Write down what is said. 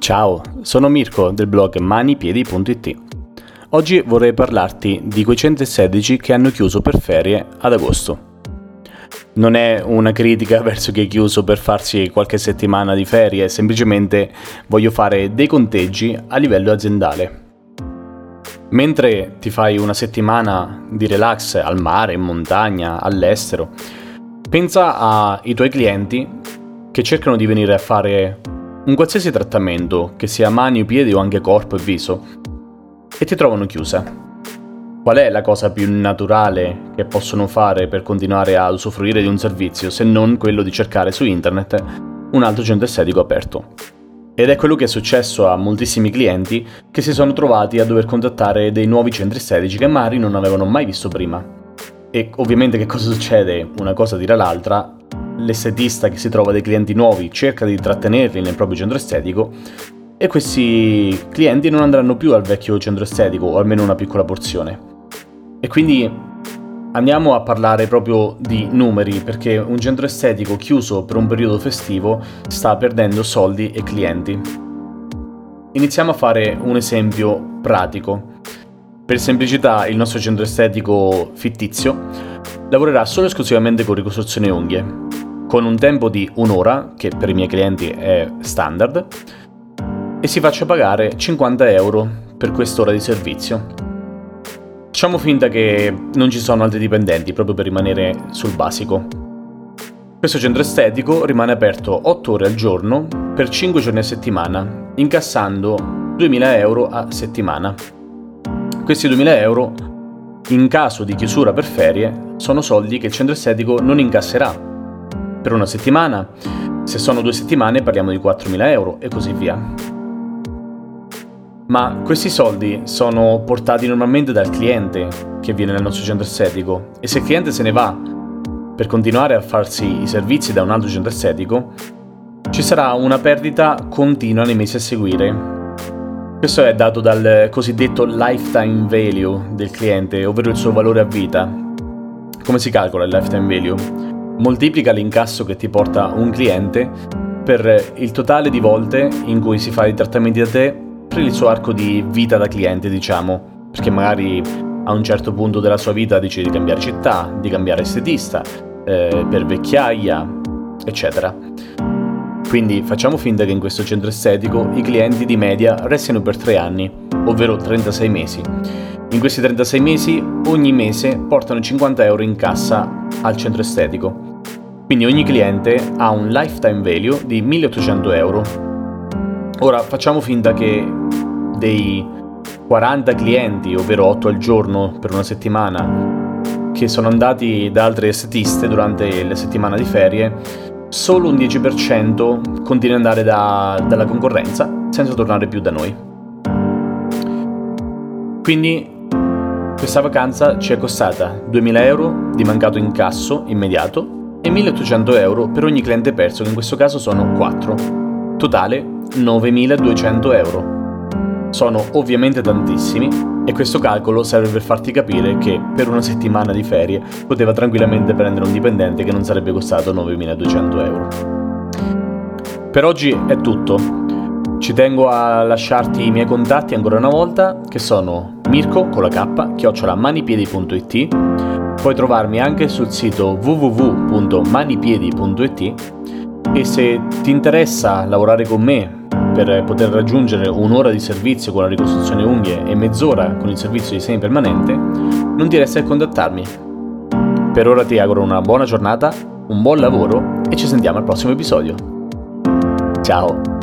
Ciao, sono Mirko del blog manipiedi.it. Oggi vorrei parlarti di quei 116 che hanno chiuso per ferie ad agosto. Non è una critica verso chi è chiuso per farsi qualche settimana di ferie, semplicemente voglio fare dei conteggi a livello aziendale. Mentre ti fai una settimana di relax al mare, in montagna, all'estero, pensa ai tuoi clienti che cercano di venire a fare un qualsiasi trattamento, che sia mani, piedi o anche corpo e viso, e ti trovano chiusa. Qual è la cosa più naturale che possono fare per continuare a usufruire di un servizio se non quello di cercare su internet un altro centro estetico aperto? Ed è quello che è successo a moltissimi clienti che si sono trovati a dover contattare dei nuovi centri estetici che magari non avevano mai visto prima. E ovviamente che cosa succede? Una cosa tira l'altra, l'estetista che si trova dei clienti nuovi cerca di trattenerli nel proprio centro estetico e questi clienti non andranno più al vecchio centro estetico o almeno una piccola porzione. E quindi Andiamo a parlare proprio di numeri perché un centro estetico chiuso per un periodo festivo sta perdendo soldi e clienti. Iniziamo a fare un esempio pratico. Per semplicità il nostro centro estetico fittizio lavorerà solo e esclusivamente con ricostruzione unghie, con un tempo di un'ora, che per i miei clienti è standard, e si faccia pagare 50 euro per quest'ora di servizio. Facciamo finta che non ci sono altri dipendenti, proprio per rimanere sul basico. Questo centro estetico rimane aperto 8 ore al giorno per 5 giorni a settimana, incassando 2000 euro a settimana. Questi 2000 euro, in caso di chiusura per ferie, sono soldi che il centro estetico non incasserà per una settimana. Se sono due settimane parliamo di 4.000 euro e così via ma questi soldi sono portati normalmente dal cliente che viene nel nostro centro estetico e se il cliente se ne va per continuare a farsi i servizi da un altro centro estetico, ci sarà una perdita continua nei mesi a seguire. Questo è dato dal cosiddetto lifetime value del cliente, ovvero il suo valore a vita. Come si calcola il lifetime value? Moltiplica l'incasso che ti porta un cliente per il totale di volte in cui si fa i trattamenti da te per il suo arco di vita da cliente, diciamo, perché magari a un certo punto della sua vita decide di cambiare città, di cambiare estetista, eh, per vecchiaia, eccetera. Quindi facciamo finta che in questo centro estetico i clienti di media restino per 3 anni, ovvero 36 mesi. In questi 36 mesi ogni mese portano 50 euro in cassa al centro estetico. Quindi ogni cliente ha un lifetime value di 1800 euro Ora facciamo finta che dei 40 clienti, ovvero 8 al giorno per una settimana, che sono andati da altre estetiste durante la settimana di ferie, solo un 10% continua ad andare da, dalla concorrenza senza tornare più da noi. Quindi questa vacanza ci è costata 2000 euro di mancato incasso immediato e 1800 euro per ogni cliente perso, che in questo caso sono 4. Totale 9.200 euro. Sono ovviamente tantissimi e questo calcolo serve per farti capire che per una settimana di ferie poteva tranquillamente prendere un dipendente che non sarebbe costato 9.200 euro. Per oggi è tutto. Ci tengo a lasciarti i miei contatti ancora una volta, che sono mirko con la k, chiocciolamanipiedi.it. Puoi trovarmi anche sul sito www.manipiedi.it e se ti interessa lavorare con me per poter raggiungere un'ora di servizio con la ricostruzione unghie e mezz'ora con il servizio di semi permanente, non ti resta che contattarmi. Per ora ti auguro una buona giornata, un buon lavoro e ci sentiamo al prossimo episodio. Ciao!